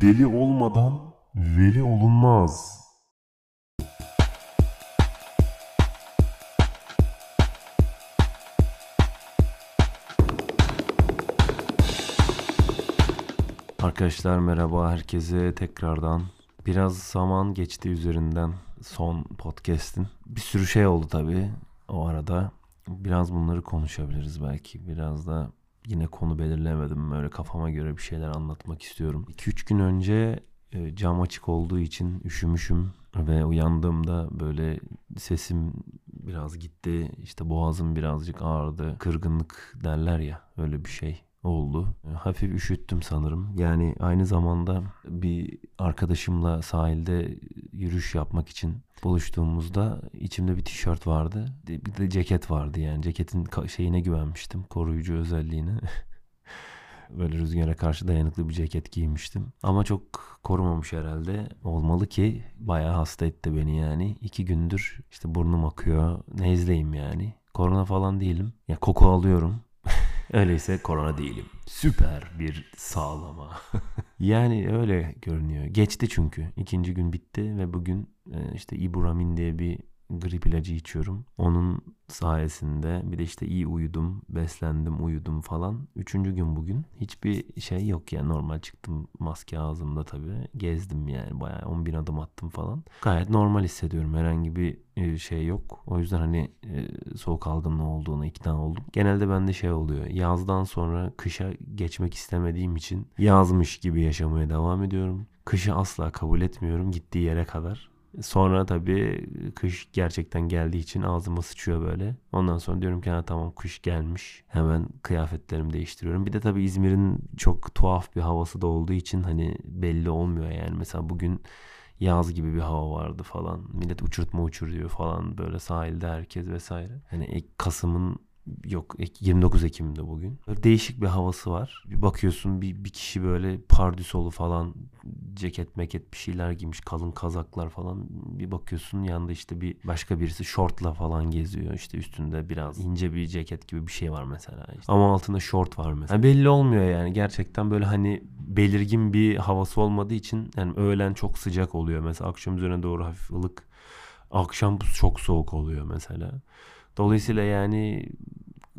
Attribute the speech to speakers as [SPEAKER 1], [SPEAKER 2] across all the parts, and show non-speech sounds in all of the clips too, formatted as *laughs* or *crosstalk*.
[SPEAKER 1] Deli olmadan veli olunmaz.
[SPEAKER 2] Arkadaşlar merhaba herkese tekrardan. Biraz zaman geçti üzerinden son podcast'in. Bir sürü şey oldu tabii o arada. Biraz bunları konuşabiliriz belki. Biraz da yine konu belirlemedim. Böyle kafama göre bir şeyler anlatmak istiyorum. 2-3 gün önce e, cam açık olduğu için üşümüşüm ve uyandığımda böyle sesim biraz gitti. İşte boğazım birazcık ağrıdı. Kırgınlık derler ya öyle bir şey oldu. E, Hafif üşüttüm sanırım. Yani aynı zamanda bir arkadaşımla sahilde yürüyüş yapmak için buluştuğumuzda içimde bir tişört vardı. Bir de ceket vardı yani. Ceketin şeyine güvenmiştim. Koruyucu özelliğine. *laughs* Böyle rüzgara karşı dayanıklı bir ceket giymiştim. Ama çok korumamış herhalde. Olmalı ki bayağı hasta etti beni yani. İki gündür işte burnum akıyor. Nezleyim yani. Korona falan değilim. Ya koku alıyorum. *laughs* Öyleyse korona değilim. Süper bir sağlama. *laughs* yani öyle görünüyor. Geçti çünkü. İkinci gün bitti ve bugün e, işte iburamin diye bir grip ilacı içiyorum. Onun sayesinde bir de işte iyi uyudum, beslendim, uyudum falan. Üçüncü gün bugün. Hiçbir şey yok yani normal çıktım maske ağzımda tabii. Gezdim yani bayağı 10 bin adım attım falan. Gayet normal hissediyorum. Herhangi bir e, şey yok. O yüzden hani e, soğuk algınlığı olduğuna ikna oldum. Genelde bende şey oluyor. Yazdan sonra kışa geçmek istemediğim için yazmış gibi yaşamaya devam ediyorum. Kışı asla kabul etmiyorum gittiği yere kadar. Sonra tabii kış gerçekten geldiği için ağzıma sıçıyor böyle. Ondan sonra diyorum ki ha tamam kış gelmiş. Hemen kıyafetlerimi değiştiriyorum. Bir de tabii İzmir'in çok tuhaf bir havası da olduğu için hani belli olmuyor yani. Mesela bugün yaz gibi bir hava vardı falan. Millet uçurtma uçuruyor falan böyle sahilde herkes vesaire. Hani Kasım'ın Yok 29 Ekim'de bugün. Değişik bir havası var. Bir bakıyorsun bir, bir kişi böyle pardüsolu falan ceket meket bir şeyler giymiş kalın kazaklar falan. Bir bakıyorsun yanında işte bir başka birisi şortla falan geziyor. İşte üstünde biraz ince bir ceket gibi bir şey var mesela. İşte. Ama altında şort var mesela. Yani belli olmuyor yani gerçekten böyle hani belirgin bir havası olmadığı için yani öğlen çok sıcak oluyor mesela akşam üzerine doğru hafif ılık. Akşam çok soğuk oluyor mesela. Dolayısıyla yani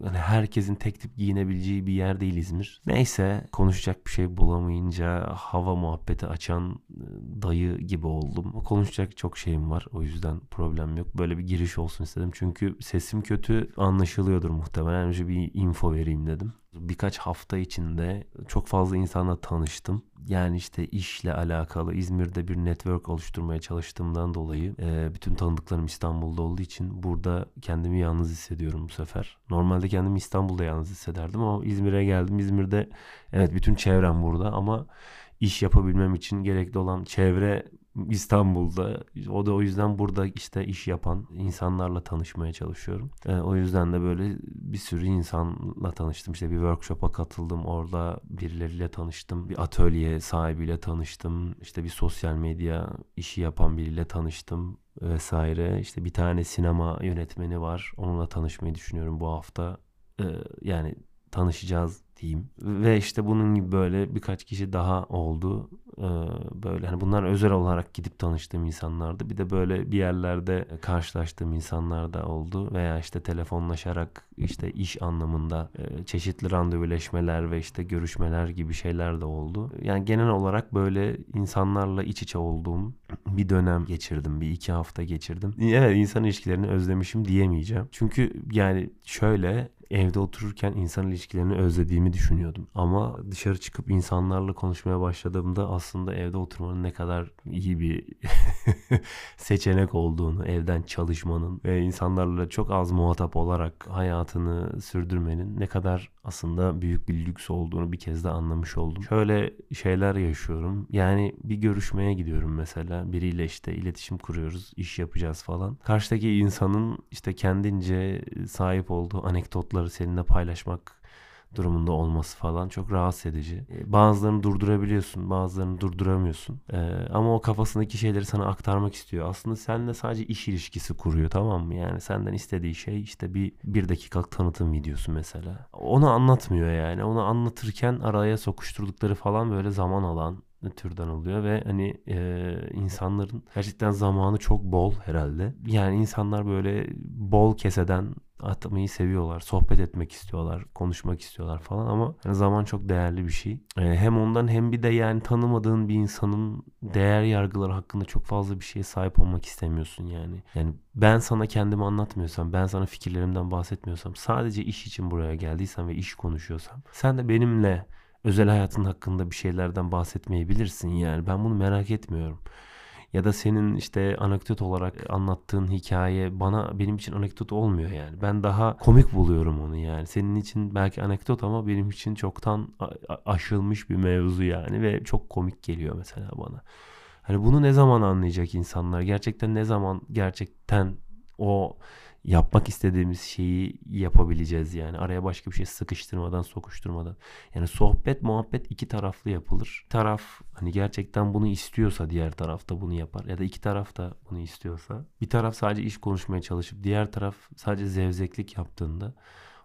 [SPEAKER 2] hani herkesin tek tip giyinebileceği bir yer değil İzmir. Neyse konuşacak bir şey bulamayınca hava muhabbeti açan ıı, dayı gibi oldum. Konuşacak çok şeyim var o yüzden problem yok. Böyle bir giriş olsun istedim. Çünkü sesim kötü anlaşılıyordur muhtemelen. Önce bir info vereyim dedim. Birkaç hafta içinde çok fazla insanla tanıştım. Yani işte işle alakalı İzmir'de bir network oluşturmaya çalıştığımdan dolayı e, bütün tanıdıklarım İstanbul'da olduğu için burada kendimi yalnız hissediyorum bu sefer. Normalde kendimi İstanbul'da yalnız hissederdim ama İzmir'e geldim. İzmir'de evet bütün çevrem burada ama iş yapabilmem için gerekli olan çevre İstanbul'da. O da o yüzden burada işte iş yapan insanlarla tanışmaya çalışıyorum. E, o yüzden de böyle bir sürü insanla tanıştım. İşte bir workshop'a katıldım. Orada birileriyle tanıştım. Bir atölye sahibiyle tanıştım. İşte bir sosyal medya işi yapan biriyle tanıştım vesaire. İşte bir tane sinema yönetmeni var. Onunla tanışmayı düşünüyorum bu hafta. E, yani tanışacağız diyeyim. Ve işte bunun gibi böyle birkaç kişi daha oldu. Ee, böyle hani bunlar özel olarak gidip tanıştığım insanlardı. Bir de böyle bir yerlerde karşılaştığım insanlar da oldu. Veya işte telefonlaşarak işte iş anlamında e, çeşitli randevuleşmeler ve işte görüşmeler gibi şeyler de oldu. Yani genel olarak böyle insanlarla iç içe olduğum bir dönem geçirdim. Bir iki hafta geçirdim. Evet insan ilişkilerini özlemişim diyemeyeceğim. Çünkü yani şöyle evde otururken insan ilişkilerini özlediğimi düşünüyordum. Ama dışarı çıkıp insanlarla konuşmaya başladığımda aslında evde oturmanın ne kadar iyi bir *laughs* seçenek olduğunu, evden çalışmanın ve insanlarla çok az muhatap olarak hayatını sürdürmenin ne kadar aslında büyük bir lüks olduğunu bir kez de anlamış oldum. Şöyle şeyler yaşıyorum. Yani bir görüşmeye gidiyorum mesela. Biriyle işte iletişim kuruyoruz, iş yapacağız falan. Karşıdaki insanın işte kendince sahip olduğu anekdotları seninle paylaşmak durumunda olması falan çok rahatsız edici. E, bazılarını durdurabiliyorsun, bazılarını durduramıyorsun. Ee, ama o kafasındaki şeyleri sana aktarmak istiyor. Aslında seninle sadece iş ilişkisi kuruyor tamam mı? Yani senden istediği şey işte bir bir dakikalık tanıtım videosu mesela. Onu anlatmıyor yani. Onu anlatırken araya sokuşturdukları falan böyle zaman alan türden oluyor ve hani e, insanların gerçekten zamanı çok bol herhalde. Yani insanlar böyle bol keseden atmayı seviyorlar. Sohbet etmek istiyorlar. Konuşmak istiyorlar falan ama yani zaman çok değerli bir şey. E, hem ondan hem bir de yani tanımadığın bir insanın değer yargıları hakkında çok fazla bir şeye sahip olmak istemiyorsun yani. Yani ben sana kendimi anlatmıyorsam, ben sana fikirlerimden bahsetmiyorsam, sadece iş için buraya geldiysem ve iş konuşuyorsam, sen de benimle özel hayatın hakkında bir şeylerden bahsetmeyebilirsin yani. Ben bunu merak etmiyorum. Ya da senin işte anekdot olarak anlattığın hikaye bana benim için anekdot olmuyor yani. Ben daha komik buluyorum onu yani. Senin için belki anekdot ama benim için çoktan aşılmış bir mevzu yani ve çok komik geliyor mesela bana. Hani bunu ne zaman anlayacak insanlar? Gerçekten ne zaman gerçekten o yapmak istediğimiz şeyi yapabileceğiz yani. Araya başka bir şey sıkıştırmadan, sokuşturmadan. Yani sohbet, muhabbet iki taraflı yapılır. Bir taraf hani gerçekten bunu istiyorsa diğer taraf da bunu yapar. Ya da iki taraf da bunu istiyorsa. Bir taraf sadece iş konuşmaya çalışıp diğer taraf sadece zevzeklik yaptığında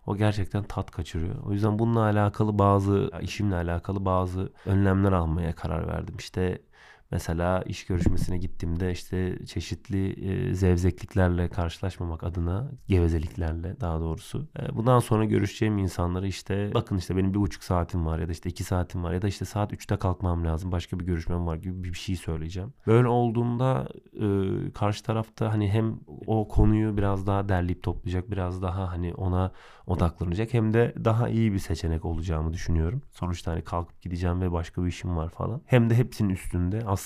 [SPEAKER 2] o gerçekten tat kaçırıyor. O yüzden bununla alakalı bazı işimle alakalı bazı önlemler almaya karar verdim. İşte Mesela iş görüşmesine gittiğimde işte çeşitli e, zevzekliklerle karşılaşmamak adına, gevezeliklerle daha doğrusu. E, bundan sonra görüşeceğim insanlara işte bakın işte benim bir buçuk saatim var ya da işte iki saatim var ya da işte saat üçte kalkmam lazım. Başka bir görüşmem var gibi bir şey söyleyeceğim. Böyle olduğunda e, karşı tarafta hani hem o konuyu biraz daha derleyip toplayacak, biraz daha hani ona odaklanacak hem de daha iyi bir seçenek olacağımı düşünüyorum. Sonuçta hani kalkıp gideceğim ve başka bir işim var falan. Hem de hepsinin üstünde aslında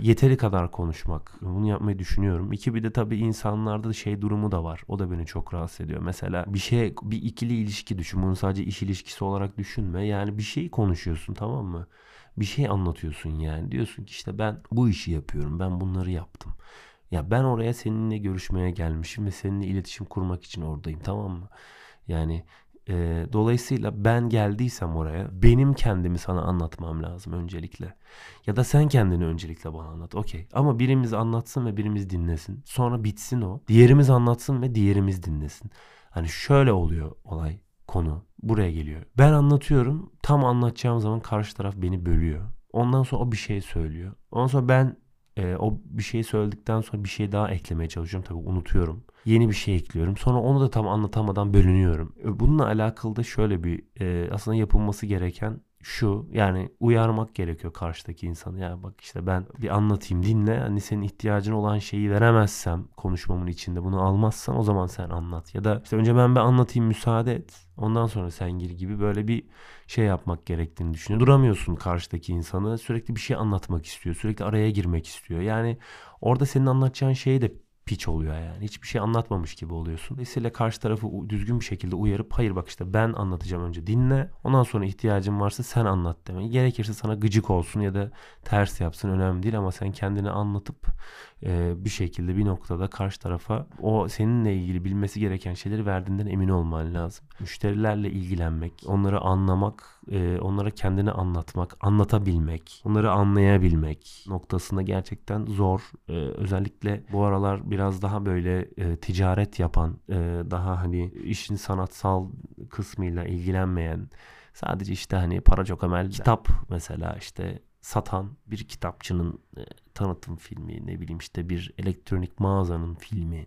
[SPEAKER 2] yeteri kadar konuşmak. Bunu yapmayı düşünüyorum. İki bir de tabii insanlarda şey durumu da var. O da beni çok rahatsız ediyor. Mesela bir şey bir ikili ilişki düşün. Bunu sadece iş ilişkisi olarak düşünme. Yani bir şey konuşuyorsun tamam mı? Bir şey anlatıyorsun yani. Diyorsun ki işte ben bu işi yapıyorum. Ben bunları yaptım. Ya ben oraya seninle görüşmeye gelmişim ve seninle iletişim kurmak için oradayım tamam mı? Yani e, dolayısıyla ben geldiysem oraya benim kendimi sana anlatmam lazım öncelikle. Ya da sen kendini öncelikle bana anlat. Okey. Ama birimiz anlatsın ve birimiz dinlesin. Sonra bitsin o. Diğerimiz anlatsın ve diğerimiz dinlesin. Hani şöyle oluyor olay konu buraya geliyor. Ben anlatıyorum. Tam anlatacağım zaman karşı taraf beni bölüyor. Ondan sonra o bir şey söylüyor. Ondan sonra ben e, o bir şey söyledikten sonra bir şey daha eklemeye çalışıyorum. Tabii unutuyorum. Yeni bir şey ekliyorum. Sonra onu da tam anlatamadan bölünüyorum. E, bununla alakalı da şöyle bir e, aslında yapılması gereken şu yani uyarmak gerekiyor karşıdaki insanı. Yani bak işte ben bir anlatayım dinle. Hani senin ihtiyacın olan şeyi veremezsem konuşmamın içinde bunu almazsan o zaman sen anlat. Ya da işte önce ben bir anlatayım müsaade et. Ondan sonra sen gir gibi böyle bir şey yapmak gerektiğini düşünüyorum. Duramıyorsun karşıdaki insanı. Sürekli bir şey anlatmak istiyor. Sürekli araya girmek istiyor. Yani orada senin anlatacağın şeyi de piç oluyor yani. Hiçbir şey anlatmamış gibi oluyorsun. Dolayısıyla karşı tarafı düzgün bir şekilde uyarıp hayır bak işte ben anlatacağım önce dinle. Ondan sonra ihtiyacın varsa sen anlat demeyi. Gerekirse sana gıcık olsun ya da ters yapsın önemli değil ama sen kendini anlatıp e, bir şekilde bir noktada karşı tarafa o seninle ilgili bilmesi gereken şeyleri verdiğinden emin olman lazım. Müşterilerle ilgilenmek, onları anlamak, e, onlara kendini anlatmak, anlatabilmek, onları anlayabilmek noktasında gerçekten zor. E, özellikle bu aralar biraz daha böyle e, ticaret yapan, e, daha hani işin sanatsal kısmıyla ilgilenmeyen sadece işte hani para çok emel kitap mesela işte satan bir kitapçının e, tanıtım filmi ne bileyim işte bir elektronik mağazanın filmi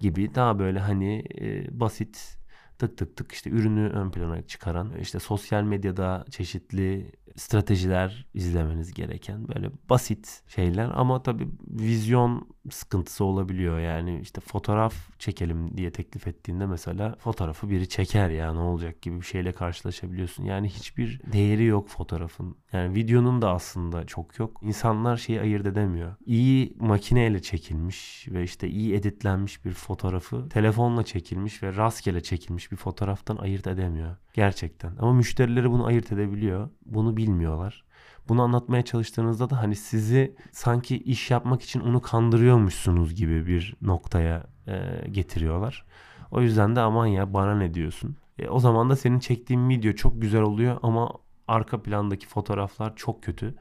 [SPEAKER 2] gibi daha böyle hani e, basit tık tık tık işte ürünü ön plana çıkaran işte sosyal medyada çeşitli stratejiler izlemeniz gereken böyle basit şeyler ama tabii vizyon sıkıntısı olabiliyor. Yani işte fotoğraf çekelim diye teklif ettiğinde mesela fotoğrafı biri çeker ya ne olacak gibi bir şeyle karşılaşabiliyorsun. Yani hiçbir değeri yok fotoğrafın. Yani videonun da aslında çok yok. İnsanlar şeyi ayırt edemiyor. İyi makineyle çekilmiş ve işte iyi editlenmiş bir fotoğrafı telefonla çekilmiş ve rastgele çekilmiş bir fotoğraftan ayırt edemiyor. Gerçekten. Ama müşterileri bunu ayırt edebiliyor. Bunu bilmiyorlar. Bunu anlatmaya çalıştığınızda da hani sizi sanki iş yapmak için onu kandırıyormuşsunuz gibi bir noktaya e, getiriyorlar. O yüzden de aman ya bana ne diyorsun? E, o zaman da senin çektiğin video çok güzel oluyor ama arka plandaki fotoğraflar çok kötü.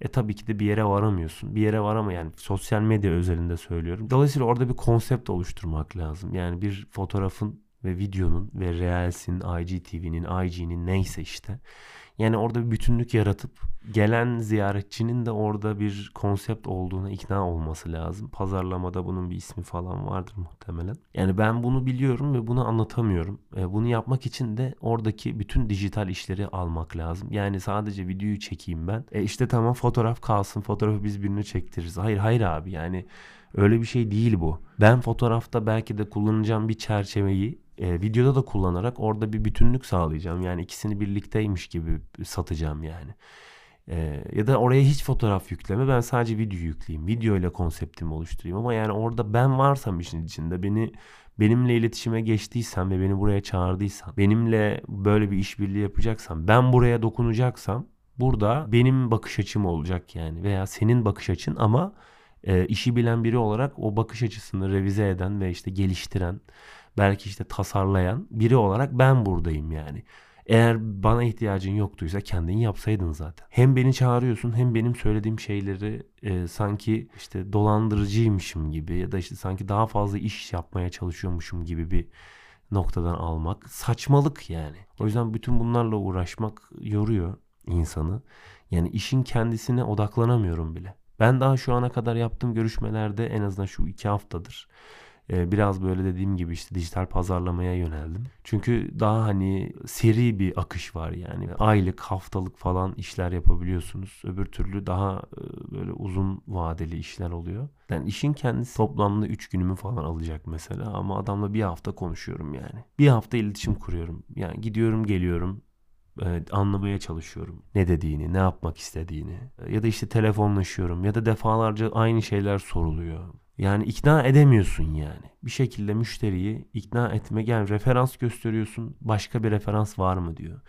[SPEAKER 2] E tabii ki de bir yere varamıyorsun. Bir yere varama yani sosyal medya özelinde söylüyorum. Dolayısıyla orada bir konsept oluşturmak lazım. Yani bir fotoğrafın ve videonun ve Reels'in, IGTV'nin, IG'nin neyse işte Yani orada bir bütünlük yaratıp gelen ziyaretçinin de orada bir konsept olduğuna ikna olması lazım. Pazarlamada bunun bir ismi falan vardır muhtemelen. Yani ben bunu biliyorum ve bunu anlatamıyorum. E, bunu yapmak için de oradaki bütün dijital işleri almak lazım. Yani sadece videoyu çekeyim ben. E işte tamam fotoğraf kalsın. Fotoğrafı biz birine çektiririz. Hayır hayır abi yani öyle bir şey değil bu. Ben fotoğrafta belki de kullanacağım bir çerçeveyi e, videoda da kullanarak orada bir bütünlük sağlayacağım. Yani ikisini birlikteymiş gibi satacağım yani. E, ya da oraya hiç fotoğraf yükleme ben sadece video yükleyeyim. Video ile konseptimi oluşturayım ama yani orada ben varsam işin içinde beni benimle iletişime geçtiysen ve beni buraya çağırdıysan, benimle böyle bir işbirliği yapacaksan, ben buraya dokunacaksam burada benim bakış açım olacak yani veya senin bakış açın ama e, işi bilen biri olarak o bakış açısını revize eden ve işte geliştiren belki işte tasarlayan biri olarak ben buradayım yani. Eğer bana ihtiyacın yoktuysa kendin yapsaydın zaten. Hem beni çağırıyorsun hem benim söylediğim şeyleri e, sanki işte dolandırıcıymışım gibi ya da işte sanki daha fazla iş yapmaya çalışıyormuşum gibi bir noktadan almak saçmalık yani. O yüzden bütün bunlarla uğraşmak yoruyor insanı. Yani işin kendisine odaklanamıyorum bile. Ben daha şu ana kadar yaptığım görüşmelerde en azından şu iki haftadır biraz böyle dediğim gibi işte dijital pazarlamaya yöneldim. Çünkü daha hani seri bir akış var yani. Aylık, haftalık falan işler yapabiliyorsunuz. Öbür türlü daha e, böyle uzun vadeli işler oluyor. Yani işin kendisi toplamda 3 günümü falan alacak mesela ama adamla bir hafta konuşuyorum yani. Bir hafta iletişim kuruyorum. Yani gidiyorum geliyorum e, anlamaya çalışıyorum. Ne dediğini, ne yapmak istediğini. Ya da işte telefonlaşıyorum ya da defalarca aynı şeyler soruluyor. Yani ikna edemiyorsun yani. Bir şekilde müşteriyi ikna etme yani referans gösteriyorsun. Başka bir referans var mı diyor.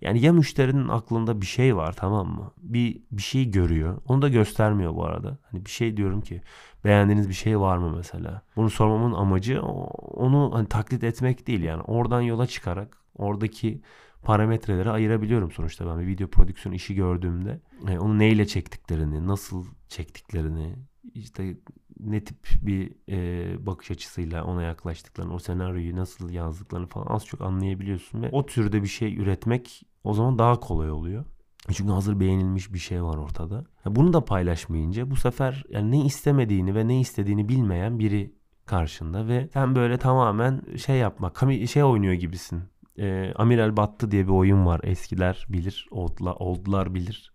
[SPEAKER 2] Yani ya müşterinin aklında bir şey var tamam mı? Bir bir şey görüyor. Onu da göstermiyor bu arada. Hani bir şey diyorum ki beğendiğiniz bir şey var mı mesela? Bunu sormamın amacı onu hani taklit etmek değil yani. Oradan yola çıkarak oradaki parametreleri ayırabiliyorum sonuçta ben bir video prodüksiyon işi gördüğümde. Yani onu neyle çektiklerini, nasıl çektiklerini, işte ne tip bir e, bakış açısıyla ona yaklaştıklarını, o senaryoyu nasıl yazdıklarını falan az çok anlayabiliyorsun ve o türde bir şey üretmek o zaman daha kolay oluyor. Çünkü hazır beğenilmiş bir şey var ortada. Bunu da paylaşmayınca bu sefer yani ne istemediğini ve ne istediğini bilmeyen biri karşında ve sen böyle tamamen şey yapmak, şey oynuyor gibisin. E, Amiral Battı diye bir oyun var. Eskiler bilir, oldlar, oldlar bilir.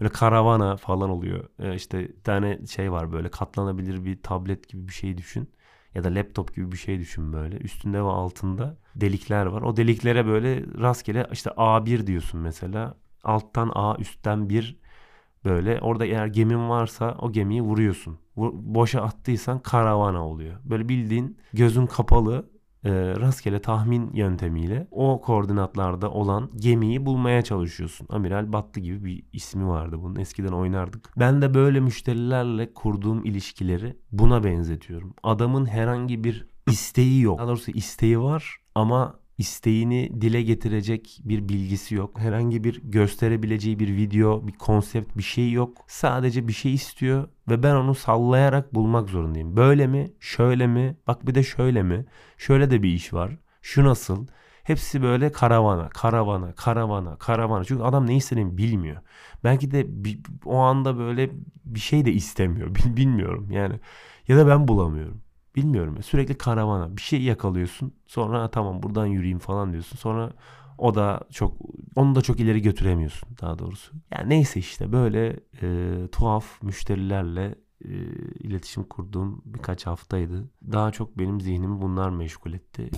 [SPEAKER 2] Böyle karavana falan oluyor. Ee, işte bir tane şey var böyle katlanabilir bir tablet gibi bir şey düşün. Ya da laptop gibi bir şey düşün böyle. Üstünde ve altında delikler var. O deliklere böyle rastgele işte A1 diyorsun mesela. Alttan A üstten 1 böyle. Orada eğer gemin varsa o gemiyi vuruyorsun. Boşa attıysan karavana oluyor. Böyle bildiğin gözün kapalı e, rastgele tahmin yöntemiyle o koordinatlarda olan gemiyi bulmaya çalışıyorsun. Amiral Battı gibi bir ismi vardı bunun. Eskiden oynardık. Ben de böyle müşterilerle kurduğum ilişkileri buna benzetiyorum. Adamın herhangi bir isteği yok. Daha doğrusu isteği var ama isteğini dile getirecek bir bilgisi yok. Herhangi bir gösterebileceği bir video, bir konsept, bir şey yok. Sadece bir şey istiyor ve ben onu sallayarak bulmak zorundayım. Böyle mi? Şöyle mi? Bak bir de şöyle mi? Şöyle de bir iş var. Şu nasıl? Hepsi böyle karavana, karavana, karavana, karavana. Çünkü adam ne istediğini bilmiyor. Belki de o anda böyle bir şey de istemiyor. *laughs* Bilmiyorum yani. Ya da ben bulamıyorum. Bilmiyorum sürekli karavana bir şey yakalıyorsun. Sonra tamam buradan yürüyeyim falan diyorsun. Sonra o da çok onu da çok ileri götüremiyorsun daha doğrusu. Yani neyse işte böyle e, tuhaf müşterilerle e, iletişim kurduğum birkaç haftaydı. Daha çok benim zihnimi bunlar meşgul etti.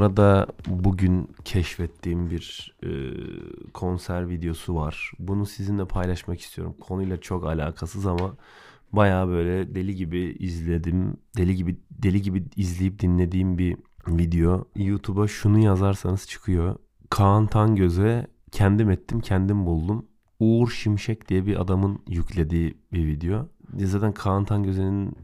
[SPEAKER 2] Arada bugün keşfettiğim bir e, konser videosu var. Bunu sizinle paylaşmak istiyorum. Konuyla çok alakasız ama baya böyle deli gibi izledim. Deli gibi deli gibi izleyip dinlediğim bir video. YouTube'a şunu yazarsanız çıkıyor. Kaan Tangöz'e kendim ettim, kendim buldum. Uğur Şimşek diye bir adamın yüklediği bir video. Zaten Kaan Tangöze'nin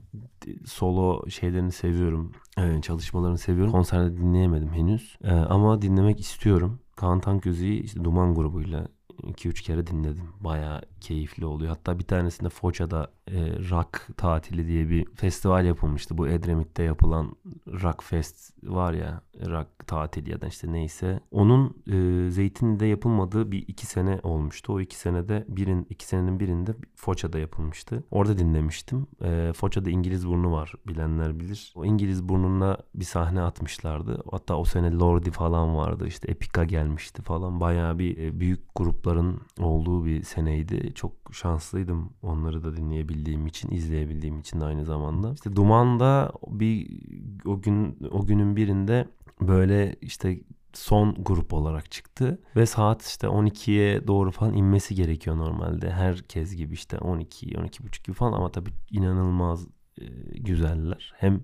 [SPEAKER 2] solo şeylerini seviyorum. Ee, çalışmalarını seviyorum. Konserde dinleyemedim henüz. Ee, ama dinlemek istiyorum. Kaan Tangöze'yi işte Duman grubuyla 2-3 kere dinledim. Baya keyifli oluyor. Hatta bir tanesinde Foça'da e, rock tatili diye bir festival yapılmıştı. Bu Edremit'te yapılan rock fest var ya rock tatili ya da işte neyse. Onun e, Zeytinli'de yapılmadığı bir iki sene olmuştu. O iki senede birin iki senenin birinde Foça'da yapılmıştı. Orada dinlemiştim. E, Foça'da İngiliz burnu var bilenler bilir. O İngiliz burnuna bir sahne atmışlardı. Hatta o sene Lordi falan vardı. İşte Epica gelmişti falan. Bayağı bir e, büyük grupların olduğu bir seneydi. Çok şanslıydım onları da dinleyebildiğim için, izleyebildiğim için aynı zamanda. İşte Duman'da bir o gün o günün birinde böyle işte son grup olarak çıktı ve saat işte 12'ye doğru falan inmesi gerekiyor normalde. Herkes gibi işte 12 12 buçuk gibi falan ama tabii inanılmaz e, güzeller. Hem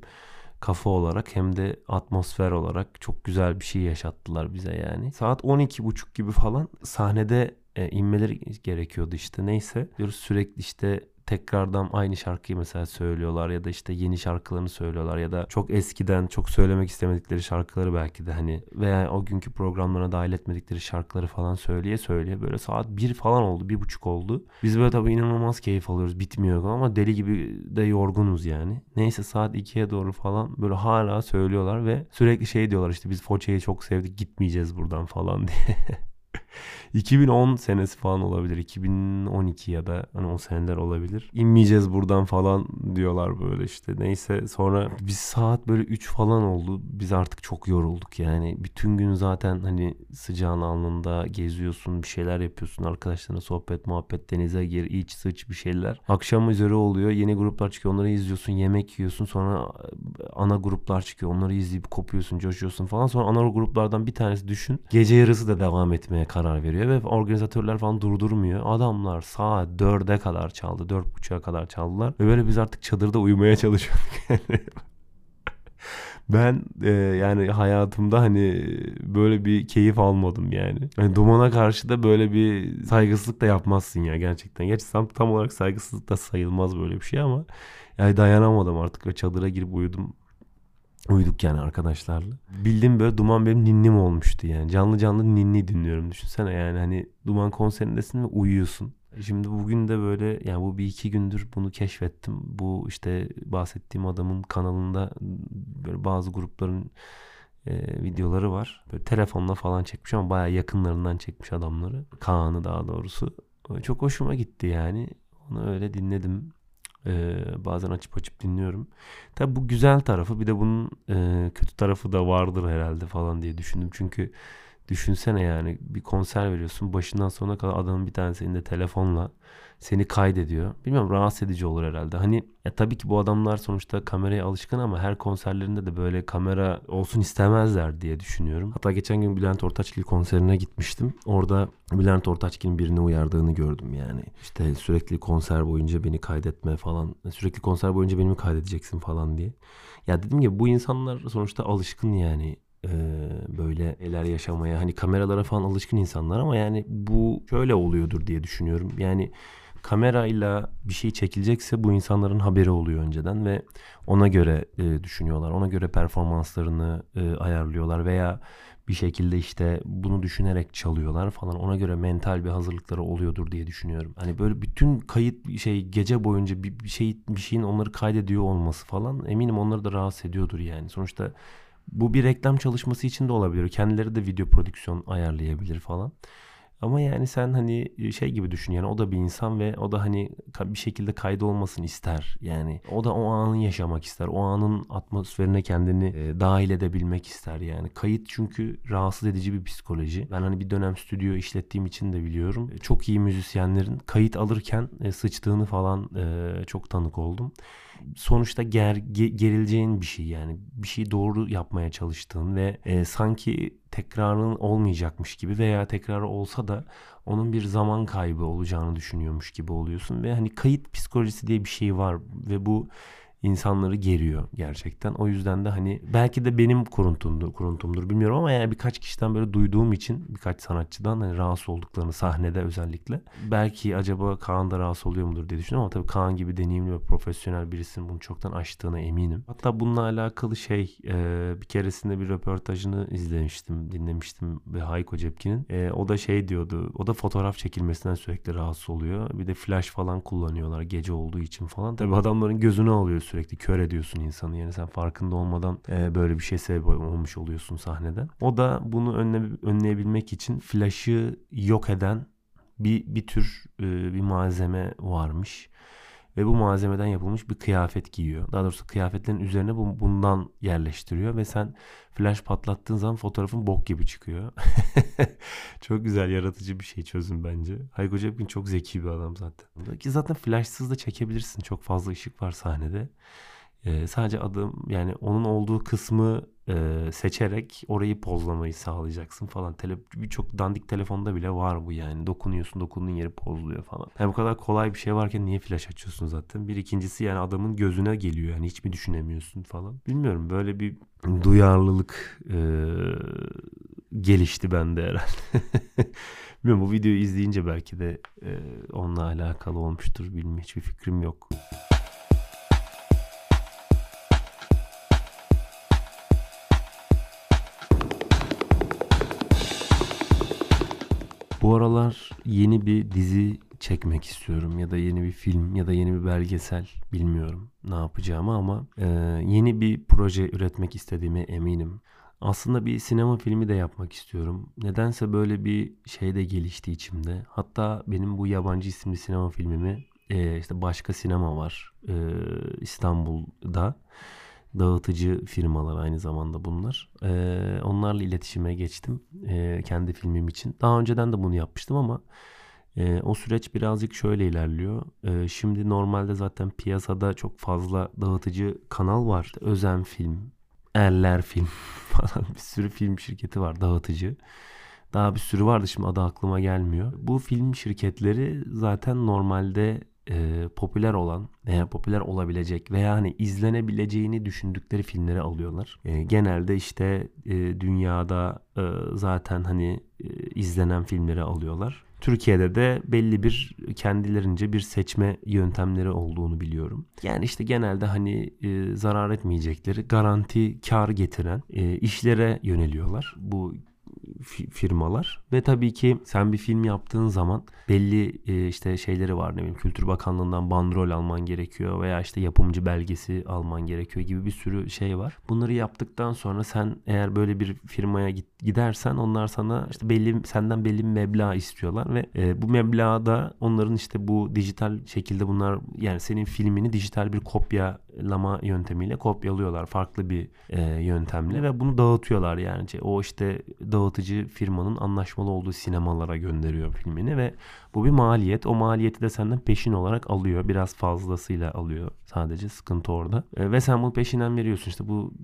[SPEAKER 2] kafa olarak hem de atmosfer olarak çok güzel bir şey yaşattılar bize yani. Saat 12.30 gibi falan sahnede e, inmeleri gerekiyordu işte neyse. Diyoruz sürekli işte tekrardan aynı şarkıyı mesela söylüyorlar ya da işte yeni şarkılarını söylüyorlar ya da çok eskiden çok söylemek istemedikleri şarkıları belki de hani veya o günkü programlarına dahil etmedikleri şarkıları falan söyleye söyleye böyle saat bir falan oldu bir buçuk oldu. Biz böyle tabii inanılmaz keyif alıyoruz bitmiyor ama deli gibi de yorgunuz yani. Neyse saat ikiye doğru falan böyle hala söylüyorlar ve sürekli şey diyorlar işte biz Foça'yı çok sevdik gitmeyeceğiz buradan falan *laughs* diye. 2010 senesi falan olabilir. 2012 ya da hani o seneler olabilir. İnmeyeceğiz buradan falan diyorlar böyle işte. Neyse sonra bir saat böyle 3 falan oldu. Biz artık çok yorulduk yani. Bütün gün zaten hani sıcağın alnında geziyorsun, bir şeyler yapıyorsun. Arkadaşlarına sohbet, muhabbet, denize gir, iç, sıç bir şeyler. Akşam üzeri oluyor. Yeni gruplar çıkıyor. Onları izliyorsun, yemek yiyorsun. Sonra ana gruplar çıkıyor. Onları izleyip kopuyorsun, coşuyorsun falan. Sonra ana gruplardan bir tanesi düşün. Gece yarısı da devam etmeye karar veriyor ve organizatörler falan durdurmuyor. Adamlar saat 4'e kadar çaldı. 4.30'a kadar çaldılar. Ve böyle biz artık çadırda uyumaya çalışıyorduk *laughs* ben e, yani hayatımda hani böyle bir keyif almadım yani. yani. Dumana karşı da böyle bir saygısızlık da yapmazsın ya gerçekten. Gerçi tam, tam olarak saygısızlık da sayılmaz böyle bir şey ama yani dayanamadım artık ve çadıra girip uyudum. Uyuduk yani arkadaşlarla. Bildiğim böyle Duman benim ninnim olmuştu yani. Canlı canlı ninni dinliyorum. Düşünsene yani hani Duman konserindesin ve uyuyorsun. Şimdi bugün de böyle yani bu bir iki gündür bunu keşfettim. Bu işte bahsettiğim adamın kanalında böyle bazı grupların e, videoları var. Böyle telefonla falan çekmiş ama bayağı yakınlarından çekmiş adamları. Kaan'ı daha doğrusu. Çok hoşuma gitti yani. Onu öyle dinledim. Ee, bazen açıp açıp dinliyorum. Tabi bu güzel tarafı bir de bunun e, kötü tarafı da vardır herhalde falan diye düşündüm. Çünkü düşünsene yani bir konser veriyorsun başından sonuna kadar adamın bir tanesi elinde telefonla seni kaydediyor. Bilmiyorum rahatsız edici olur herhalde. Hani ya tabii ki bu adamlar sonuçta kameraya alışkın ama her konserlerinde de böyle kamera olsun istemezler diye düşünüyorum. Hatta geçen gün Bülent Ortaçgil konserine gitmiştim. Orada Bülent Ortaçgil'in birini uyardığını gördüm yani. İşte sürekli konser boyunca beni kaydetme falan. Sürekli konser boyunca beni mi kaydedeceksin falan diye. Ya dedim ki bu insanlar sonuçta alışkın yani böyle şeyler yaşamaya hani kameralara falan alışkın insanlar ama yani bu şöyle oluyordur diye düşünüyorum. Yani kamerayla bir şey çekilecekse bu insanların haberi oluyor önceden ve ona göre e, düşünüyorlar. Ona göre performanslarını e, ayarlıyorlar veya bir şekilde işte bunu düşünerek çalıyorlar falan. Ona göre mental bir hazırlıkları oluyordur diye düşünüyorum. Hani böyle bütün kayıt şey gece boyunca bir, bir şey bir şeyin onları kaydediyor olması falan eminim onları da rahatsız ediyordur yani. Sonuçta bu bir reklam çalışması için de olabilir. Kendileri de video prodüksiyon ayarlayabilir falan. Ama yani sen hani e, şey gibi düşün yani o da bir insan ve o da hani bir şekilde kaydı olmasını ister. Yani o da o anı yaşamak ister. O anın atmosferine kendini e, dahil edebilmek ister yani. Kayıt çünkü rahatsız edici bir psikoloji. Ben hani bir dönem stüdyo işlettiğim için de biliyorum. E, çok iyi müzisyenlerin kayıt alırken sıçtığını falan çok tanık oldum sonuçta ger, gerileceğin bir şey yani. Bir şey doğru yapmaya çalıştığın ve e, sanki tekrarın olmayacakmış gibi veya tekrar olsa da onun bir zaman kaybı olacağını düşünüyormuş gibi oluyorsun ve hani kayıt psikolojisi diye bir şey var ve bu insanları geriyor gerçekten. O yüzden de hani belki de benim kuruntumdur, kuruntumdur bilmiyorum ama yani birkaç kişiden böyle duyduğum için birkaç sanatçıdan hani rahatsız olduklarını sahnede özellikle. Belki acaba Kaan da rahatsız oluyor mudur diye düşünüyorum ama tabii Kaan gibi deneyimli ve profesyonel birisinin bunu çoktan aştığına eminim. Hatta bununla alakalı şey e, bir keresinde bir röportajını izlemiştim, dinlemiştim ve Hayko Cepkin'in. E, o da şey diyordu. O da fotoğraf çekilmesinden sürekli rahatsız oluyor. Bir de flash falan kullanıyorlar gece olduğu için falan. Tabii adamların gözünü alıyor sürekli. Kör ediyorsun insanı. Yani sen farkında olmadan e, böyle bir şey sebep olmuş oluyorsun sahnede. O da bunu önle, önleyebilmek için flash'ı yok eden bir, bir tür e, bir malzeme varmış ve bu malzemeden yapılmış bir kıyafet giyiyor. Daha doğrusu kıyafetlerin üzerine bu, bundan yerleştiriyor ve sen flash patlattığın zaman fotoğrafın bok gibi çıkıyor. *laughs* çok güzel yaratıcı bir şey çözüm bence. Hayko Cepkin çok zeki bir adam zaten. Ki zaten flashsız da çekebilirsin. Çok fazla ışık var sahnede. Ee, sadece adım yani onun olduğu kısmı e, seçerek orayı pozlamayı sağlayacaksın falan. Tele, birçok dandik telefonda bile var bu yani. Dokunuyorsun dokunduğun yeri pozluyor falan. Yani bu kadar kolay bir şey varken niye flash açıyorsun zaten? Bir ikincisi yani adamın gözüne geliyor yani hiç mi düşünemiyorsun falan. Bilmiyorum böyle bir duyarlılık e, gelişti bende herhalde. *laughs* Bilmiyorum bu videoyu izleyince belki de e, onunla alakalı olmuştur. Bilmiyorum hiçbir fikrim yok. Bu aralar yeni bir dizi çekmek istiyorum ya da yeni bir film ya da yeni bir belgesel bilmiyorum ne yapacağımı ama e, yeni bir proje üretmek istediğime eminim. Aslında bir sinema filmi de yapmak istiyorum. Nedense böyle bir şey de gelişti içimde. Hatta benim bu yabancı isimli sinema filmimi e, işte başka sinema var e, İstanbul'da dağıtıcı firmalar aynı zamanda bunlar. Ee, onlarla iletişime geçtim e, kendi filmim için. Daha önceden de bunu yapmıştım ama e, o süreç birazcık şöyle ilerliyor. E, şimdi normalde zaten piyasada çok fazla dağıtıcı kanal var. Özen Film, Erler Film *laughs* falan bir sürü film şirketi var dağıtıcı. Daha bir sürü vardı şimdi adı aklıma gelmiyor. Bu film şirketleri zaten normalde e, popüler olan veya popüler olabilecek veya hani izlenebileceğini düşündükleri filmleri alıyorlar. E, genelde işte e, dünyada e, zaten hani e, izlenen filmleri alıyorlar. Türkiye'de de belli bir kendilerince bir seçme yöntemleri olduğunu biliyorum. Yani işte genelde hani e, zarar etmeyecekleri garanti kar getiren e, işlere yöneliyorlar. Bu firmalar ve tabii ki sen bir film yaptığın zaman belli e, işte şeyleri var ne bileyim Kültür Bakanlığı'ndan bandrol alman gerekiyor veya işte yapımcı belgesi alman gerekiyor gibi bir sürü şey var. Bunları yaptıktan sonra sen eğer böyle bir firmaya git, gidersen onlar sana işte belli senden belli bir meblağ istiyorlar ve e, bu meblağda onların işte bu dijital şekilde bunlar yani senin filmini dijital bir kopyalama yöntemiyle kopyalıyorlar farklı bir e, yöntemle ve bunu dağıtıyorlar yani o işte dağıtıcı firmanın anlaşmalı olduğu sinemalara gönderiyor filmini ve bu bir maliyet. O maliyeti de senden peşin olarak alıyor. Biraz fazlasıyla alıyor sadece. Sıkıntı orada. E, ve sen bunu peşinden veriyorsun. İşte bu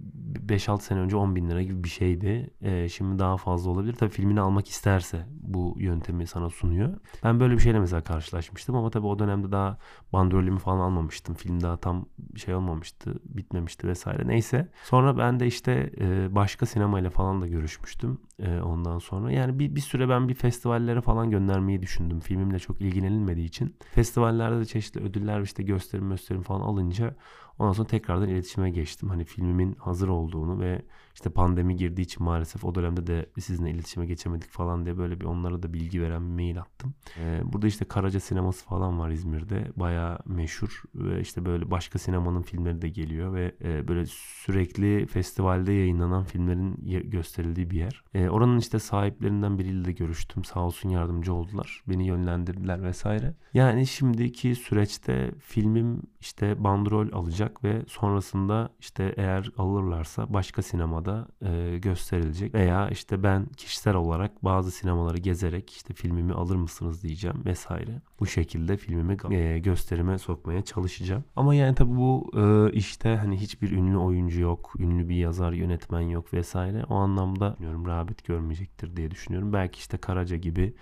[SPEAKER 2] 5-6 sene önce 10 bin lira gibi bir şeydi. E, şimdi daha fazla olabilir. Tabii filmini almak isterse bu yöntemi sana sunuyor. Ben böyle bir şeyle mesela karşılaşmıştım ama tabii o dönemde daha bandrolümü falan almamıştım. Film daha tam şey olmamıştı. Bitmemişti vesaire. Neyse. Sonra ben de işte e, başka sinemayla falan da görüşmüştüm. E, ondan sonra. Yani bir, bir süre ben bir festivallere falan göndermeyi düşündüm. Filmimle çok ilgilenilmediği için. Festivallerde de çeşitli ödüller işte gösterim gösterim falan alınca ondan sonra tekrardan iletişime geçtim. Hani filmimin hazır olduğunu ve işte pandemi girdiği için maalesef o dönemde de sizinle iletişime geçemedik falan diye böyle bir onlara da bilgi veren bir mail attım. Ee, burada işte Karaca sineması falan var İzmir'de. Baya meşhur ve işte böyle başka sinemanın filmleri de geliyor ve e, böyle sürekli festivalde yayınlanan filmlerin gösterildiği bir yer. E, oranın işte sahiplerinden biriyle de görüştüm. Sağ olsun yardımcı oldular. Beni yönlendirdiler vesaire. Yani şimdiki süreçte filmim işte bandrol alacak ve sonrasında işte eğer alırlarsa başka sinemada sinemada e, gösterilecek veya işte ben kişisel olarak bazı sinemaları gezerek işte filmimi alır mısınız diyeceğim vesaire. Bu şekilde filmimi e, gösterime sokmaya çalışacağım. Ama yani tabii bu e, işte hani hiçbir ünlü oyuncu yok, ünlü bir yazar, yönetmen yok vesaire. O anlamda bilmiyorum rağbet görmeyecektir diye düşünüyorum. Belki işte Karaca gibi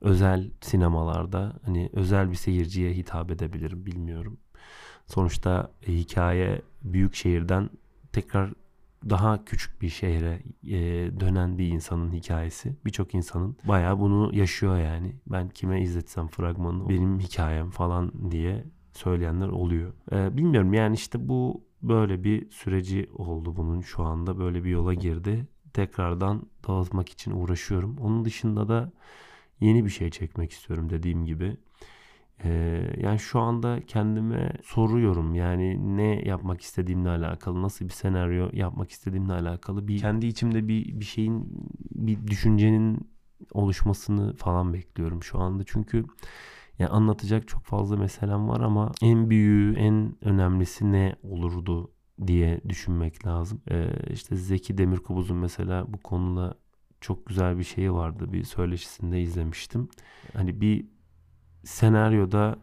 [SPEAKER 2] özel sinemalarda hani özel bir seyirciye hitap edebilirim bilmiyorum. Sonuçta e, hikaye büyük şehirden tekrar daha küçük bir şehre e, dönen bir insanın hikayesi. Birçok insanın bayağı bunu yaşıyor yani. Ben kime izletsem fragmanı benim hikayem falan diye söyleyenler oluyor. E, bilmiyorum yani işte bu böyle bir süreci oldu bunun şu anda böyle bir yola girdi. Tekrardan dağıtmak için uğraşıyorum. Onun dışında da yeni bir şey çekmek istiyorum dediğim gibi. Ee, yani şu anda kendime soruyorum yani ne yapmak istediğimle alakalı, nasıl bir senaryo yapmak istediğimle alakalı bir kendi içimde bir bir şeyin bir düşüncenin oluşmasını falan bekliyorum şu anda. Çünkü yani anlatacak çok fazla meselem var ama en büyüğü, en önemlisi ne olurdu diye düşünmek lazım. Ee, işte Zeki Demirkubuz'un mesela bu konuda çok güzel bir şeyi vardı. Bir söyleşisinde izlemiştim. Hani bir senaryoda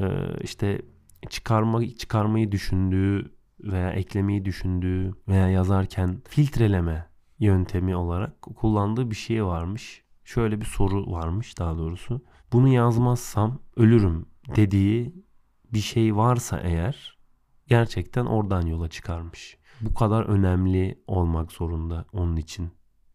[SPEAKER 2] e, işte çıkarma çıkarmayı düşündüğü veya eklemeyi düşündüğü veya yazarken filtreleme yöntemi olarak kullandığı bir şey varmış. Şöyle bir soru varmış daha doğrusu. Bunu yazmazsam ölürüm dediği bir şey varsa eğer gerçekten oradan yola çıkarmış. Bu kadar önemli olmak zorunda onun için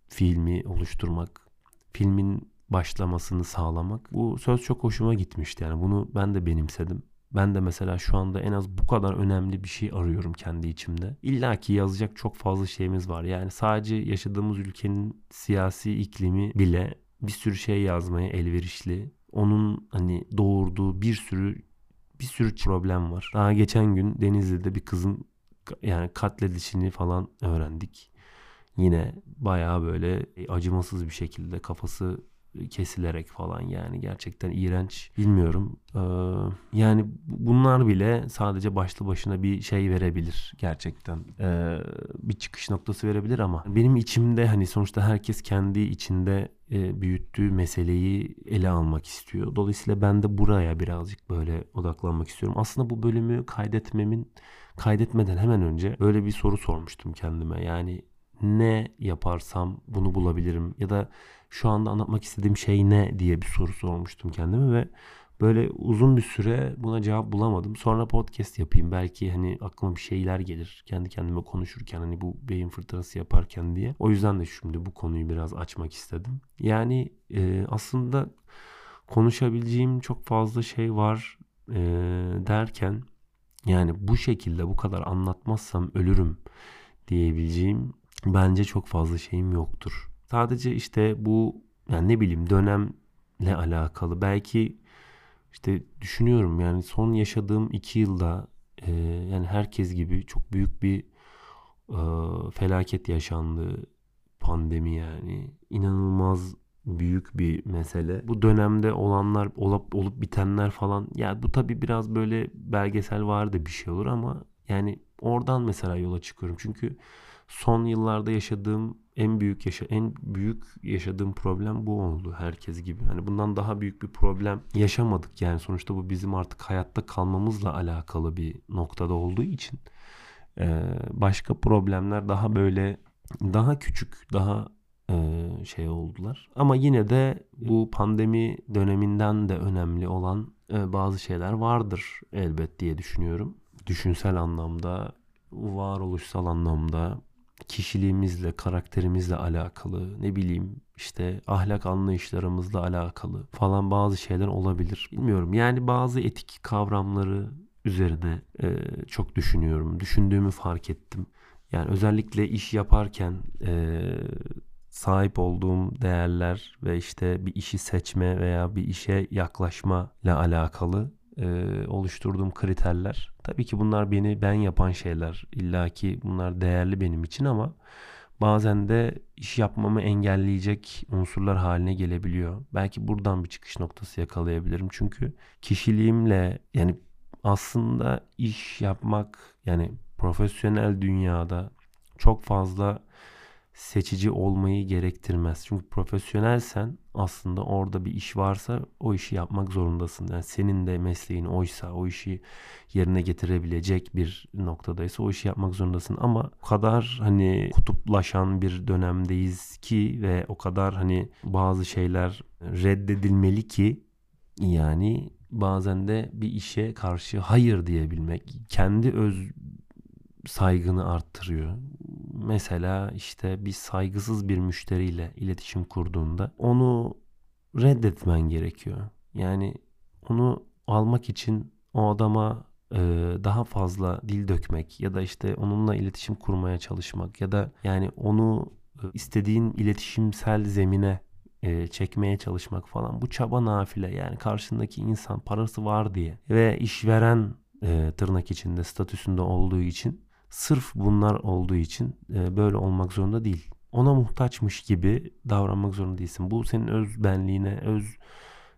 [SPEAKER 2] filmi oluşturmak, filmin başlamasını sağlamak. Bu söz çok hoşuma gitmişti yani bunu ben de benimsedim. Ben de mesela şu anda en az bu kadar önemli bir şey arıyorum kendi içimde. İlla ki yazacak çok fazla şeyimiz var. Yani sadece yaşadığımız ülkenin siyasi iklimi bile bir sürü şey yazmaya elverişli. Onun hani doğurduğu bir sürü bir sürü problem var. Daha geçen gün Denizli'de bir kızın yani katledilişini falan öğrendik. Yine bayağı böyle acımasız bir şekilde kafası kesilerek falan yani. Gerçekten iğrenç. Bilmiyorum. Ee, yani bunlar bile sadece başlı başına bir şey verebilir gerçekten. Ee, bir çıkış noktası verebilir ama benim içimde hani sonuçta herkes kendi içinde e, büyüttüğü meseleyi ele almak istiyor. Dolayısıyla ben de buraya birazcık böyle odaklanmak istiyorum. Aslında bu bölümü kaydetmemin kaydetmeden hemen önce böyle bir soru sormuştum kendime. Yani ne yaparsam bunu bulabilirim ya da şu anda anlatmak istediğim şey ne diye bir soru sormuştum kendime ve böyle uzun bir süre buna cevap bulamadım. Sonra podcast yapayım belki hani aklıma bir şeyler gelir kendi kendime konuşurken hani bu beyin fırtınası yaparken diye. O yüzden de şimdi bu konuyu biraz açmak istedim. Yani e, aslında konuşabileceğim çok fazla şey var e, derken yani bu şekilde bu kadar anlatmazsam ölürüm diyebileceğim bence çok fazla şeyim yoktur. Sadece işte bu yani ne bileyim dönemle alakalı belki işte düşünüyorum yani son yaşadığım iki yılda e, yani herkes gibi çok büyük bir e, felaket yaşandı pandemi yani inanılmaz büyük bir mesele. Bu dönemde olanlar olup olup bitenler falan ya bu tabi biraz böyle belgesel vardı bir şey olur ama yani oradan mesela yola çıkıyorum. Çünkü son yıllarda yaşadığım en büyük yaşa en büyük yaşadığım problem bu oldu herkes gibi. Hani bundan daha büyük bir problem yaşamadık yani sonuçta bu bizim artık hayatta kalmamızla alakalı bir noktada olduğu için başka problemler daha böyle daha küçük, daha şey oldular. Ama yine de bu pandemi döneminden de önemli olan bazı şeyler vardır elbet diye düşünüyorum. Düşünsel anlamda, varoluşsal anlamda, kişiliğimizle, karakterimizle alakalı, ne bileyim işte ahlak anlayışlarımızla alakalı falan bazı şeyler olabilir. Bilmiyorum yani bazı etik kavramları üzerine e, çok düşünüyorum. Düşündüğümü fark ettim. Yani özellikle iş yaparken e, sahip olduğum değerler ve işte bir işi seçme veya bir işe yaklaşma ile alakalı e, oluşturduğum kriterler. Tabii ki bunlar beni ben yapan şeyler. İlla ki bunlar değerli benim için ama bazen de iş yapmamı engelleyecek unsurlar haline gelebiliyor. Belki buradan bir çıkış noktası yakalayabilirim. Çünkü kişiliğimle yani aslında iş yapmak yani profesyonel dünyada çok fazla seçici olmayı gerektirmez. Çünkü profesyonelsen aslında orada bir iş varsa o işi yapmak zorundasın. Yani senin de mesleğin oysa o işi yerine getirebilecek bir noktadaysa o işi yapmak zorundasın. Ama o kadar hani kutuplaşan bir dönemdeyiz ki ve o kadar hani bazı şeyler reddedilmeli ki yani bazen de bir işe karşı hayır diyebilmek kendi öz saygını arttırıyor. Mesela işte bir saygısız bir müşteriyle iletişim kurduğunda onu reddetmen gerekiyor. Yani onu almak için o adama e, daha fazla dil dökmek ya da işte onunla iletişim kurmaya çalışmak ya da yani onu e, istediğin iletişimsel zemine e, çekmeye çalışmak falan bu çaba nafile yani karşındaki insan parası var diye ve işveren tırnak içinde statüsünde olduğu için sırf bunlar olduğu için e, böyle olmak zorunda değil. Ona muhtaçmış gibi davranmak zorunda değilsin. Bu senin öz benliğine, öz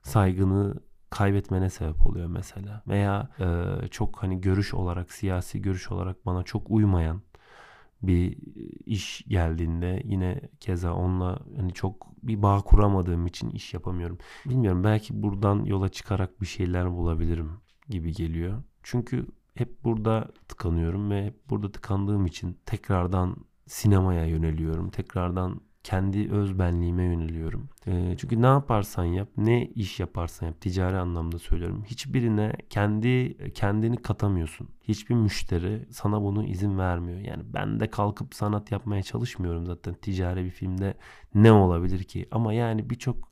[SPEAKER 2] saygını kaybetmene sebep oluyor mesela. Veya e, çok hani görüş olarak, siyasi görüş olarak bana çok uymayan bir iş geldiğinde yine keza onunla hani çok bir bağ kuramadığım için iş yapamıyorum. Bilmiyorum belki buradan yola çıkarak bir şeyler bulabilirim gibi geliyor. Çünkü hep burada tıkanıyorum ve hep burada tıkandığım için tekrardan sinemaya yöneliyorum. Tekrardan kendi öz benliğime yöneliyorum. E, çünkü ne yaparsan yap, ne iş yaparsan yap, ticari anlamda söylüyorum. Hiçbirine kendi kendini katamıyorsun. Hiçbir müşteri sana bunu izin vermiyor. Yani ben de kalkıp sanat yapmaya çalışmıyorum zaten. Ticari bir filmde ne olabilir ki? Ama yani birçok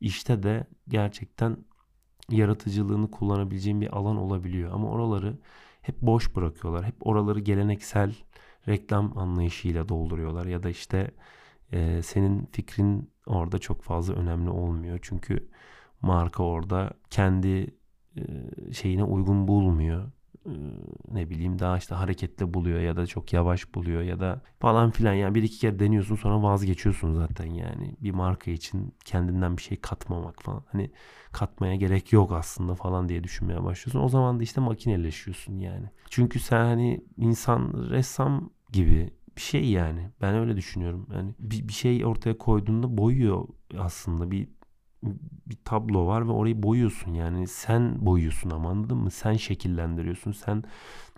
[SPEAKER 2] işte de gerçekten yaratıcılığını kullanabileceğin bir alan olabiliyor. Ama oraları hep boş bırakıyorlar. Hep oraları geleneksel reklam anlayışıyla dolduruyorlar. Ya da işte e, senin fikrin orada çok fazla önemli olmuyor. Çünkü marka orada kendi e, şeyine uygun bulmuyor. Ne bileyim daha işte hareketli buluyor ya da çok yavaş buluyor ya da falan filan. Yani bir iki kere deniyorsun sonra vazgeçiyorsun zaten yani. Bir marka için kendinden bir şey katmamak falan. Hani katmaya gerek yok aslında falan diye düşünmeye başlıyorsun. O zaman da işte makineleşiyorsun yani. Çünkü sen hani insan ressam gibi bir şey yani. Ben öyle düşünüyorum. Yani bir, bir şey ortaya koyduğunda boyuyor aslında. Bir bir tablo var ve orayı boyuyorsun yani sen boyuyorsun ama anladın mı? Sen şekillendiriyorsun. Sen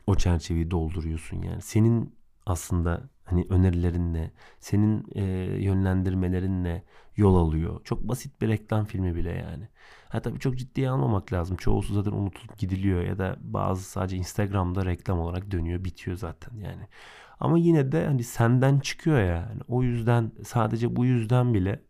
[SPEAKER 2] o çerçeveyi dolduruyorsun yani. Senin aslında hani önerilerinle, senin e, yönlendirmelerinle yol alıyor. Çok basit bir reklam filmi bile yani. Ha tabii çok ciddiye almamak lazım. Çoğusu zaten unutulup gidiliyor ya da bazı sadece Instagram'da reklam olarak dönüyor, bitiyor zaten yani. Ama yine de hani senden çıkıyor ya. Yani. O yüzden sadece bu yüzden bile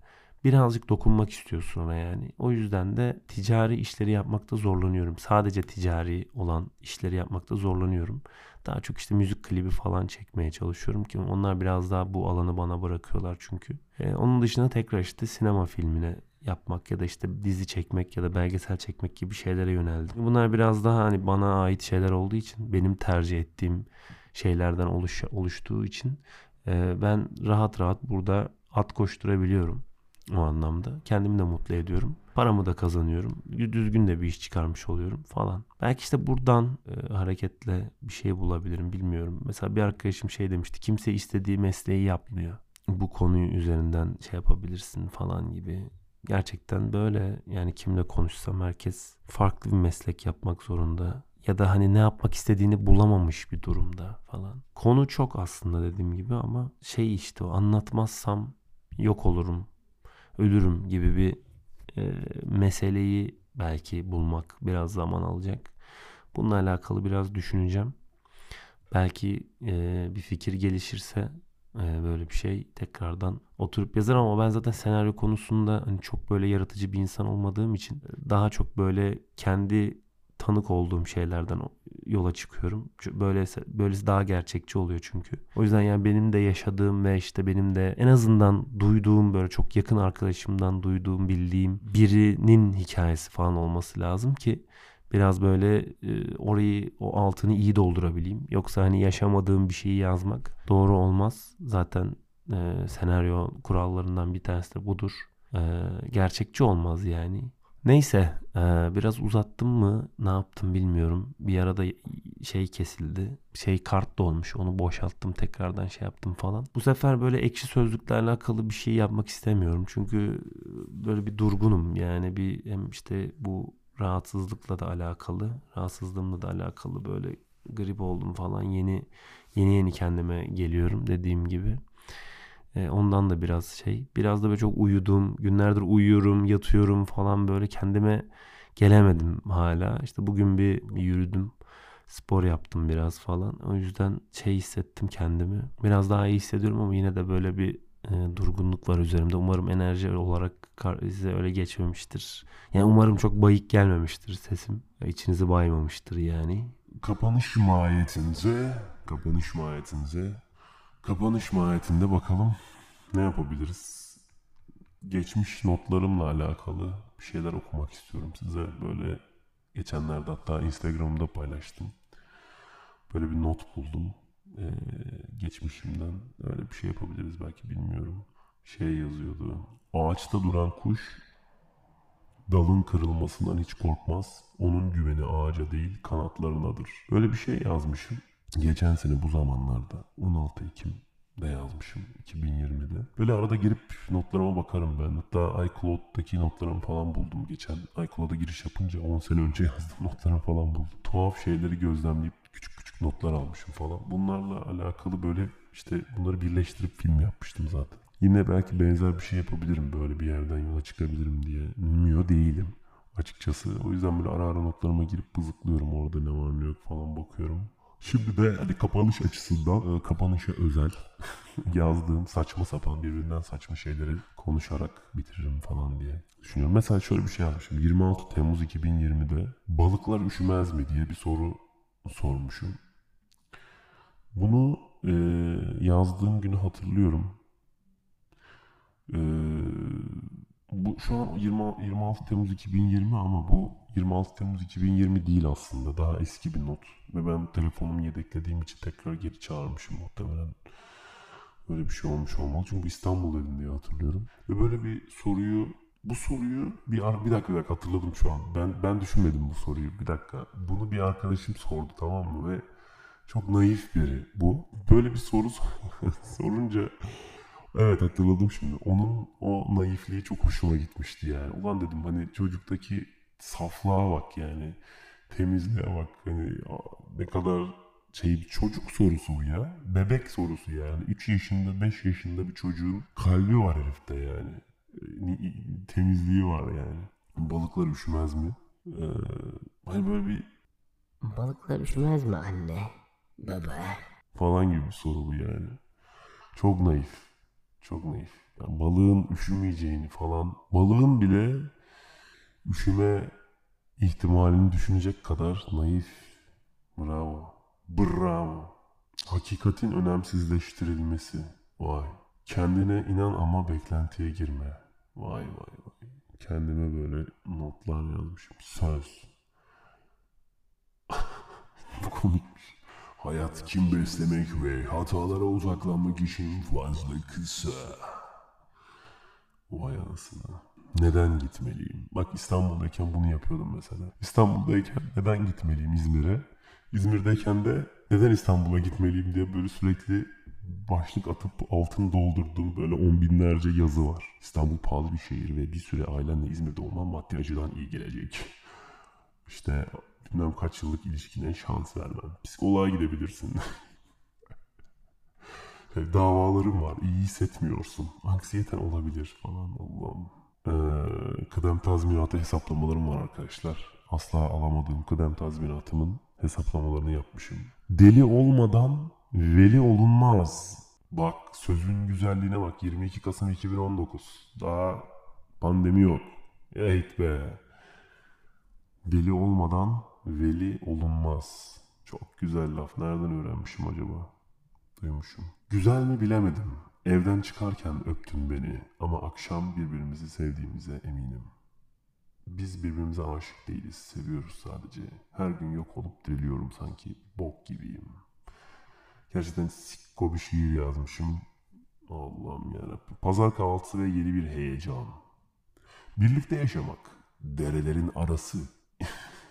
[SPEAKER 2] birazcık dokunmak istiyorsun ona yani. O yüzden de ticari işleri yapmakta zorlanıyorum. Sadece ticari olan işleri yapmakta zorlanıyorum. Daha çok işte müzik klibi falan çekmeye çalışıyorum ki onlar biraz daha bu alanı bana bırakıyorlar çünkü. Ee, onun dışında tekrar işte sinema filmine yapmak ya da işte dizi çekmek ya da belgesel çekmek gibi şeylere yöneldim. Bunlar biraz daha hani bana ait şeyler olduğu için benim tercih ettiğim şeylerden oluş, oluştuğu için e, ben rahat rahat burada at koşturabiliyorum o anlamda. Kendimi de mutlu ediyorum. Paramı da kazanıyorum. Düzgün de bir iş çıkarmış oluyorum falan. Belki işte buradan e, hareketle bir şey bulabilirim bilmiyorum. Mesela bir arkadaşım şey demişti. Kimse istediği mesleği yapmıyor. Bu konuyu üzerinden şey yapabilirsin falan gibi. Gerçekten böyle yani kimle konuşsam herkes farklı bir meslek yapmak zorunda ya da hani ne yapmak istediğini bulamamış bir durumda falan. Konu çok aslında dediğim gibi ama şey işte o anlatmazsam yok olurum, ölürüm gibi bir e, meseleyi belki bulmak biraz zaman alacak. Bununla alakalı biraz düşüneceğim. Belki e, bir fikir gelişirse e, böyle bir şey tekrardan oturup yazarım ama ben zaten senaryo konusunda hani çok böyle yaratıcı bir insan olmadığım için daha çok böyle kendi tanık olduğum şeylerden yola çıkıyorum. Böylesi, böylesi daha gerçekçi oluyor çünkü. O yüzden yani benim de yaşadığım ve işte benim de en azından duyduğum böyle çok yakın arkadaşımdan duyduğum, bildiğim birinin hikayesi falan olması lazım ki biraz böyle e, orayı o altını iyi doldurabileyim. Yoksa hani yaşamadığım bir şeyi yazmak doğru olmaz. Zaten e, senaryo kurallarından bir tanesi de budur. E, gerçekçi olmaz yani. Neyse biraz uzattım mı ne yaptım bilmiyorum. Bir arada şey kesildi. Şey kart dolmuş onu boşalttım tekrardan şey yaptım falan. Bu sefer böyle ekşi sözlükle alakalı bir şey yapmak istemiyorum. Çünkü böyle bir durgunum yani bir hem işte bu rahatsızlıkla da alakalı. Rahatsızlığımla da alakalı böyle grip oldum falan yeni yeni yeni kendime geliyorum dediğim gibi. E, ondan da biraz şey. Biraz da böyle çok uyudum. Günlerdir uyuyorum, yatıyorum falan böyle kendime
[SPEAKER 3] gelemedim hala. İşte bugün bir yürüdüm. Spor yaptım biraz falan. O yüzden şey hissettim kendimi. Biraz daha iyi hissediyorum ama yine de böyle bir e, durgunluk var üzerimde. Umarım enerji olarak size öyle geçmemiştir. Yani umarım çok bayık gelmemiştir sesim. İçinizi baymamıştır yani.
[SPEAKER 2] Kapanış mahiyetinde, kapanış mahiyetinde, kapanış mahiyetinde bakalım ne yapabiliriz? Geçmiş notlarımla alakalı bir şeyler okumak istiyorum size. Böyle geçenlerde hatta Instagram'da paylaştım. Böyle bir not buldum. Ee, geçmişimden öyle bir şey yapabiliriz belki bilmiyorum. Şey yazıyordu. Ağaçta duran kuş dalın kırılmasından hiç korkmaz. Onun güveni ağaca değil kanatlarınadır. Böyle bir şey yazmışım. Geçen sene bu zamanlarda 16 Ekim'de yazmışım 2020'de. Böyle arada girip notlarıma bakarım ben. Hatta iCloud'daki notlarımı falan buldum geçen. iCloud'a giriş yapınca 10 sene önce *laughs* yazdım notlarımı falan buldum. Tuhaf şeyleri gözlemleyip küçük küçük notlar almışım falan. Bunlarla alakalı böyle işte bunları birleştirip film yapmıştım zaten. Yine belki benzer bir şey yapabilirim böyle bir yerden yola çıkabilirim diye. Umuyor değilim açıkçası. O yüzden böyle ara ara notlarıma girip bızıklıyorum orada ne var ne yok falan bakıyorum. Şimdi de hani kapanış açısından e, kapanışa özel *laughs* yazdığım saçma sapan birbirinden saçma şeyleri konuşarak bitiririm falan diye düşünüyorum. Mesela şöyle bir şey yapmışım. 26 Temmuz 2020'de balıklar üşümez mi diye bir soru sormuşum. Bunu e, yazdığım günü hatırlıyorum. E, bu şu an 20, 26 Temmuz 2020 ama bu 26 Temmuz 2020 değil aslında. Daha eski bir not. Ve ben telefonumu yedeklediğim için tekrar geri çağırmışım muhtemelen. Böyle bir şey olmuş olmalı. Çünkü bu İstanbul'daydım diye hatırlıyorum. Ve böyle bir soruyu bu soruyu bir bir dakika bir dakika hatırladım şu an. Ben ben düşünmedim bu soruyu. Bir dakika. Bunu bir arkadaşım sordu tamam mı ve çok naif biri bu. Böyle bir soru sor- *laughs* sorunca evet hatırladım şimdi. Onun o naifliği çok hoşuma gitmişti yani. Ulan dedim hani çocuktaki saflığa bak yani. Temizliğe bak. Hani ne kadar şey bir çocuk sorusu bu ya. Bebek sorusu yani. 3 yaşında 5 yaşında bir çocuğun kalbi var herifte yani. E, ni- Temizliği var yani. Balıklar üşümez mi? Ee, hani böyle bir
[SPEAKER 4] Balıklar üşümez mi anne? Baba.
[SPEAKER 2] falan gibi bir soru bu yani. Çok naif. Çok naif. Yani balığın üşümeyeceğini falan. Balığın bile üşüme ihtimalini düşünecek kadar naif. Bravo. Bravo. Hakikatin önemsizleştirilmesi. Vay. Kendine inan ama beklentiye girme. Vay vay vay. Kendime böyle notlar yazmışım. Söz. *laughs* Bu komikmiş. Hayat kim beslemek ve hatalara uzaklanmak için fazla kısa. Vay anasını. Neden gitmeliyim? Bak İstanbul'dayken bunu yapıyordum mesela. İstanbul'dayken neden gitmeliyim İzmir'e? İzmir'deyken de neden İstanbul'a gitmeliyim diye böyle sürekli başlık atıp altını doldurduğum böyle on binlerce yazı var. İstanbul pahalı bir şehir ve bir süre ailenle İzmir'de olman maddi açıdan iyi gelecek. İşte bilmem kaç yıllık ilişkine şans vermem. Psikoloğa gidebilirsin. *laughs* Davalarım var. iyi hissetmiyorsun. Anksiyeten olabilir falan. Allah'ım. Ee, kıdem tazminatı hesaplamalarım var arkadaşlar. Asla alamadığım kıdem tazminatımın hesaplamalarını yapmışım. Deli olmadan veli olunmaz. Bak sözün güzelliğine bak. 22 Kasım 2019. Daha pandemi yok. Eğit be. Deli olmadan veli olunmaz. Çok güzel laf. Nereden öğrenmişim acaba? Duymuşum. Güzel mi bilemedim. Evden çıkarken öptün beni ama akşam birbirimizi sevdiğimize eminim. Biz birbirimize aşık değiliz, seviyoruz sadece. Her gün yok olup diriliyorum sanki, bok gibiyim. Gerçekten sikko bir şiir yazmışım. Allah'ım yarabbim. Pazar kahvaltısı ve yeni bir heyecan. Birlikte yaşamak. Derelerin arası.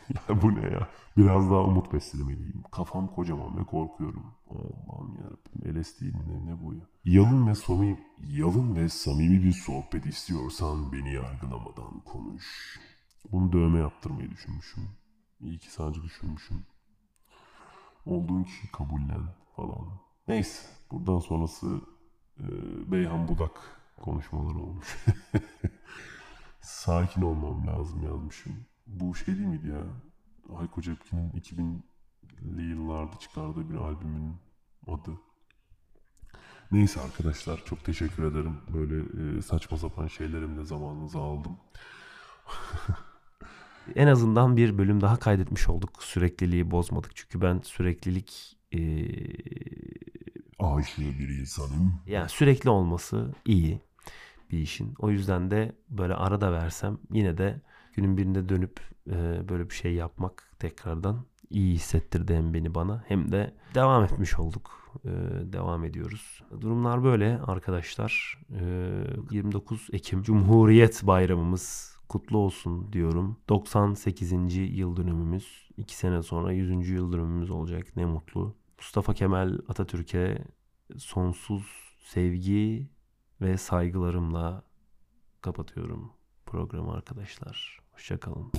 [SPEAKER 2] *laughs* bu ne ya? Biraz daha umut beslemeliyim. Kafam kocaman ve korkuyorum. Allah'ım yarabbim. LSD mi ne bu ya? Yalın ve samimi, yalın ve samimi bir sohbet istiyorsan beni yargılamadan konuş. Bunu dövme yaptırmayı düşünmüşüm. İyi ki sadece düşünmüşüm. Olduğun kişi kabullen falan. Neyse. Buradan sonrası e, Beyhan Budak konuşmaları olmuş. *laughs* Sakin olmam lazım yazmışım.
[SPEAKER 1] Bu şey değil miydi ya? Hayko Cepkin'in 2000'li yıllarda çıkardığı bir albümün adı. Neyse arkadaşlar çok teşekkür ederim. Böyle e, saçma sapan şeylerimle zamanınızı aldım. *laughs*
[SPEAKER 2] En azından bir bölüm daha kaydetmiş olduk. Sürekliliği bozmadık. Çünkü ben süreklilik e,
[SPEAKER 1] Aşığı bir insanım.
[SPEAKER 2] yani sürekli olması iyi bir işin. O yüzden de böyle ara da versem yine de günün birinde dönüp e, böyle bir şey yapmak tekrardan iyi hissettirdi hem beni bana hem de devam etmiş olduk. E, devam ediyoruz. Durumlar böyle arkadaşlar. E, 29 Ekim Cumhuriyet Bayramımız kutlu olsun diyorum. 98. yıl dönümümüz. 2 sene sonra 100. yıl dönümümüz olacak. Ne mutlu. Mustafa Kemal Atatürk'e sonsuz sevgi ve saygılarımla kapatıyorum programı arkadaşlar. Hoşçakalın.